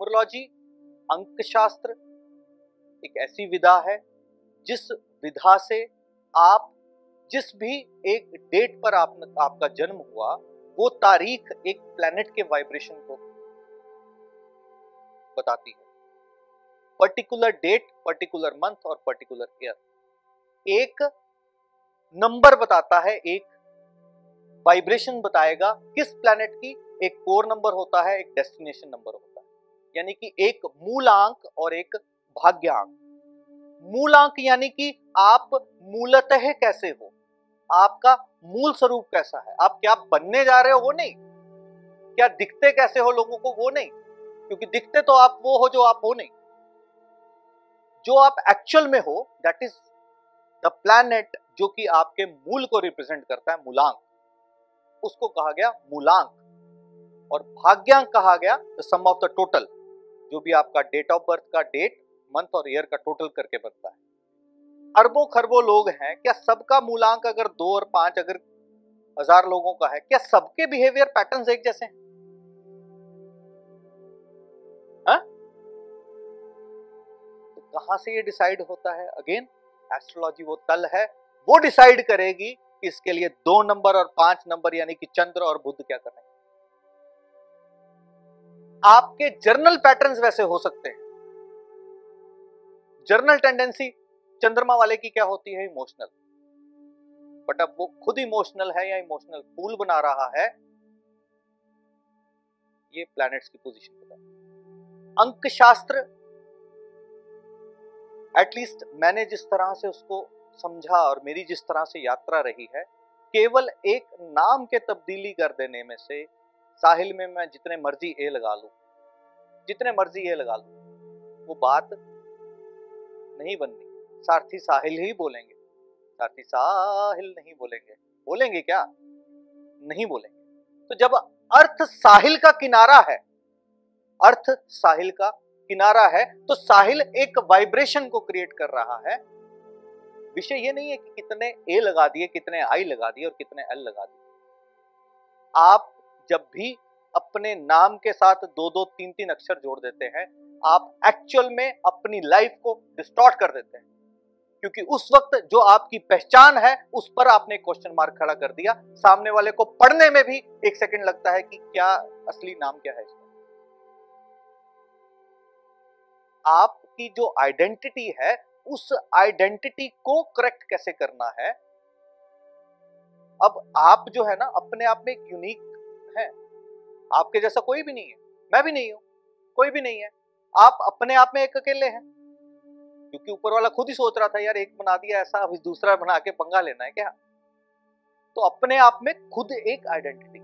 Astrology अंकशास्त्र एक ऐसी विधा है जिस विधा से आप जिस भी एक डेट पर आप, आपका जन्म हुआ वो तारीख एक प्लेनेट के वाइब्रेशन को बताती है। पर्टिकुलर डेट पर्टिकुलर मंथ और पर्टिकुलर ईयर एक नंबर बताता है एक वाइब्रेशन बताएगा किस प्लैनेट की एक कोर नंबर होता है, एक डेस्टिनेशन नंबर होता है। यानी कि एक मूलांक और एक भाग्यांक। मूलांक यानी कि आप मूलतः कैसे हो? आपका मूल स्वरूप कैसा है? आप क्या बनने जा रहे हो, वो नहीं। क्या दिखते कैसे हो लोगों को, वो नहीं। क्योंकि दिखते तो आप वो हो जो आप हो नहीं। जो आप एक्चुअल में हो दैट इज़ द प्लैनेट जो कि आपके मूल को रिप्रेजेंट करता है, मूलांक। उसको कहा गया मूलांक। और भाग्यांक कहा गया the sum of the total जो भी आपका डेट ऑफ़ बर्थ का डेट मंथ और ईयर का टोटल करके बनता है। अरबों खरबों लोग हैं, क्या सबका मूलांक अगर दो और पाँच अगर हज़ार लोगों का है, क्या सबके बिहेवियर पैटर्न्स एक जैसे हैं? तो कहाँ से ये डिसाइड होता है? अगेन एस्ट्रोलॉजी वो तल है, वो डिसाइड करेगी कि इसके लिए दो नंबर और पाँच नंबर यानी कि चंद्र और बुद्ध क्या कर रहे हैं। आपके जर्नल पैटर्न्स वैसे हो सकते हैं। जर्नल टेंडेंसी चंद्रमा वाले की क्या होती है? इमोशनल। बट अब वो खुद इमोशनल है या इमोशनल फूल बना रहा है, ये प्लैनेट्स की पोजीशन बता अंक शास्त्र एटलीस्ट मैंने जिस तरह से उसको समझा और मेरी जिस तरह से यात्रा रही है, केवल एक नाम के तब्दीली कर देने में से साहिल में मैं जितने मर्ज़ी ए लगा लू, जितने मर्ज़ी ए लगा लू, वो बात नहीं बननी। सारथी साहिल ही बोलेंगे। सारथी साहिल नहीं बोलेंगे। बोलेंगे क्या? नहीं बोलेंगे। तो जब अर्थ साहिल का किनारा है, अर्थ साहिल का किनारा है तो साहिल एक वाइब्रेशन को क्रिएट कर रहा है। विषय ये नहीं है कि कितने ए लगा दिए, कितने आई लगा दिए और कितने एल लगा दिए। आप जब भी अपने नाम के साथ दो दो तीन तीन अक्षर जोड़ देते हैं, आप एक्चुअल में अपनी लाइफ को डिस्टॉर्ट कर देते हैं। क्योंकि उस वक्त जो आपकी पहचान है, उस पर आपने क्वेश्चन मार्क खड़ा कर दिया। सामने वाले को पढ़ने में भी एक सेकंड लगता है कि क्या असली नाम क्या है आपकी जो आइडेंटिटी है, उस आइडेंटिटी को करेक्ट कैसे करना है? अब आप जो है ना, अपने आप में एक यूनिक है। आपके जैसा कोई भी नहीं है। मैं भी नहीं हूँ। कोई भी नहीं है। आप अपने आप में एक अकेले हैं। क्योंकि ऊपर वाला खुद ही सोच रहा था, यार, एक बना दिया ऐसा अब दूसरा बना के पंगा लेना है क्या? तो अपने आप में खुद एक आइडेंटिटी